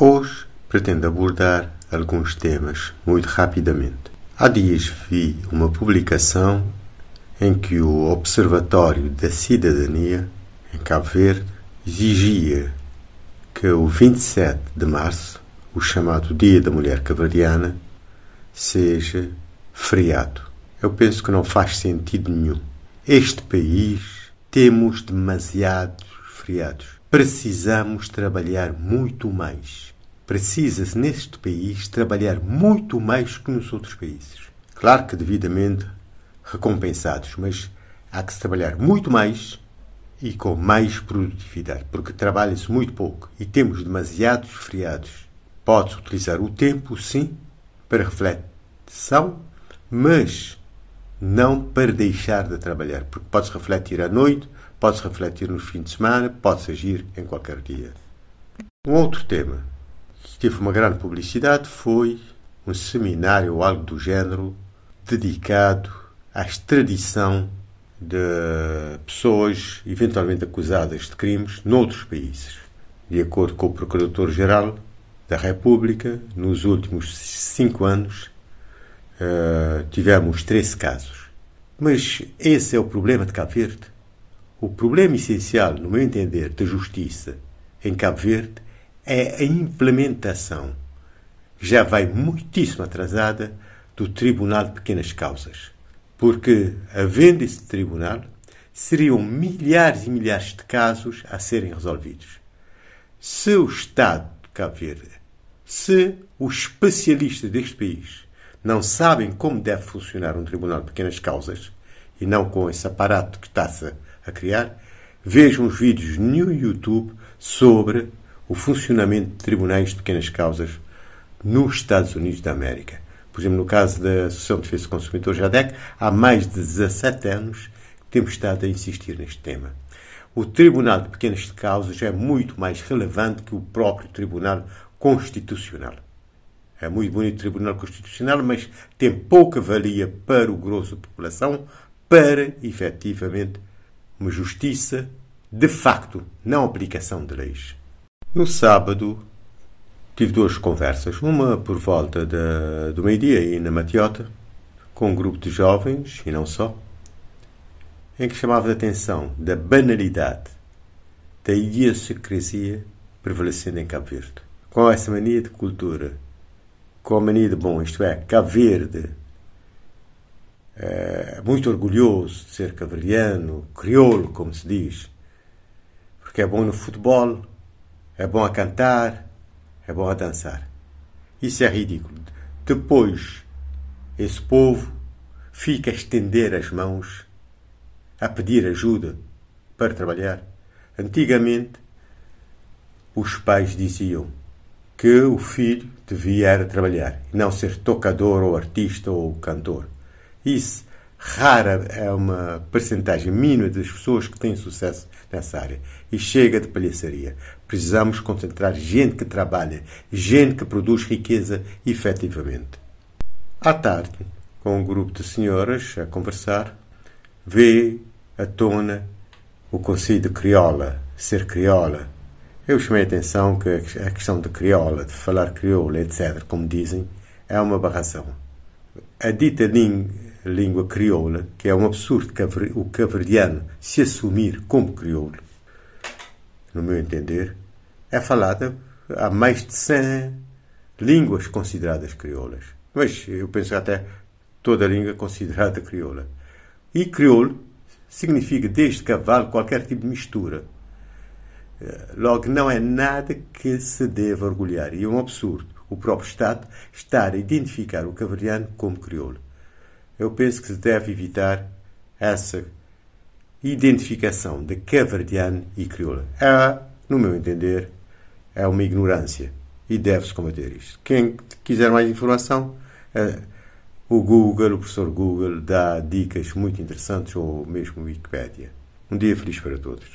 Hoje pretendo abordar alguns temas muito rapidamente. Há dias vi uma publicação em que o Observatório da Cidadania em Cabo Verde exigia que o 27 de março, o chamado Dia da Mulher Cabardiana, seja feriado. Eu penso que não faz sentido nenhum. Este país temos demasiados feriados precisamos trabalhar muito mais. Precisa-se neste país trabalhar muito mais que nos outros países. Claro que devidamente recompensados, mas há que se trabalhar muito mais e com mais produtividade, porque trabalha-se muito pouco e temos demasiados feriados. Pode-se utilizar o tempo, sim, para reflexão, mas não para deixar de trabalhar, porque pode-se refletir à noite, pode-se refletir no fim de semana, pode-se agir em qualquer dia. Um outro tema que teve uma grande publicidade foi um seminário ou algo do género dedicado à extradição de pessoas eventualmente acusadas de crimes noutros países. De acordo com o Procurador-Geral da República, nos últimos cinco anos uh, tivemos 13 casos. Mas esse é o problema de Cabo Verde. O problema essencial, no meu entender, da justiça em Cabo Verde é a implementação, já vai muitíssimo atrasada, do Tribunal de Pequenas Causas. Porque, havendo esse tribunal, seriam milhares e milhares de casos a serem resolvidos. Se o Estado de Cabo Verde, se os especialistas deste país não sabem como deve funcionar um tribunal de pequenas causas, e não com esse aparato que está-se a criar, vejam os vídeos no YouTube sobre o funcionamento de tribunais de pequenas causas nos Estados Unidos da América. Por exemplo, no caso da Associação de Defesa do Consumidor JADEC, há mais de 17 anos temos estado a insistir neste tema. O Tribunal de Pequenas Causas é muito mais relevante que o próprio Tribunal Constitucional. É muito bonito o Tribunal Constitucional, mas tem pouca valia para o grosso da população para, efetivamente, uma justiça de facto, não aplicação de leis. No sábado, tive duas conversas, uma por volta do meio-dia aí na Matiota, com um grupo de jovens, e não só, em que chamava a atenção da banalidade da idiosincrasia prevalecendo em Cabo Verde. Com essa mania de cultura, com a mania de bom, isto é, Cabo Verde, é, muito orgulhoso de ser cavaliano, crioulo, como se diz, porque é bom no futebol, é bom a cantar, é bom a dançar. Isso é ridículo. Depois, esse povo fica a estender as mãos, a pedir ajuda para trabalhar. Antigamente, os pais diziam que o filho devia era trabalhar, não ser tocador ou artista ou cantor. Isso, rara é uma percentagem mínima das pessoas que têm sucesso nessa área. E chega de palhaçaria. Precisamos concentrar gente que trabalha, gente que produz riqueza efetivamente. À tarde, com um grupo de senhoras a conversar, vê à tona o conceito de crioula, ser crioula. Eu chamei a atenção que a questão de crioula, de falar crioula, etc., como dizem, é uma barração. A dita língua língua crioula, que é um absurdo o caverdiano se assumir como crioulo, no meu entender, é falada há mais de 100 línguas consideradas crioulas. Mas eu penso até toda língua considerada crioula. E crioulo significa desde cavalo qualquer tipo de mistura. Eh, logo, não é nada que se deva orgulhar. E é um absurdo o próprio Estado estar a identificar o caverdiano como crioulo eu penso que se deve evitar essa identificação de caverdiano e crioula. É, no meu entender, é uma ignorância e deve-se combater isto. Quem quiser mais informação, é, o Google, o professor Google, dá dicas muito interessantes ou mesmo Wikipédia. Um dia feliz para todos.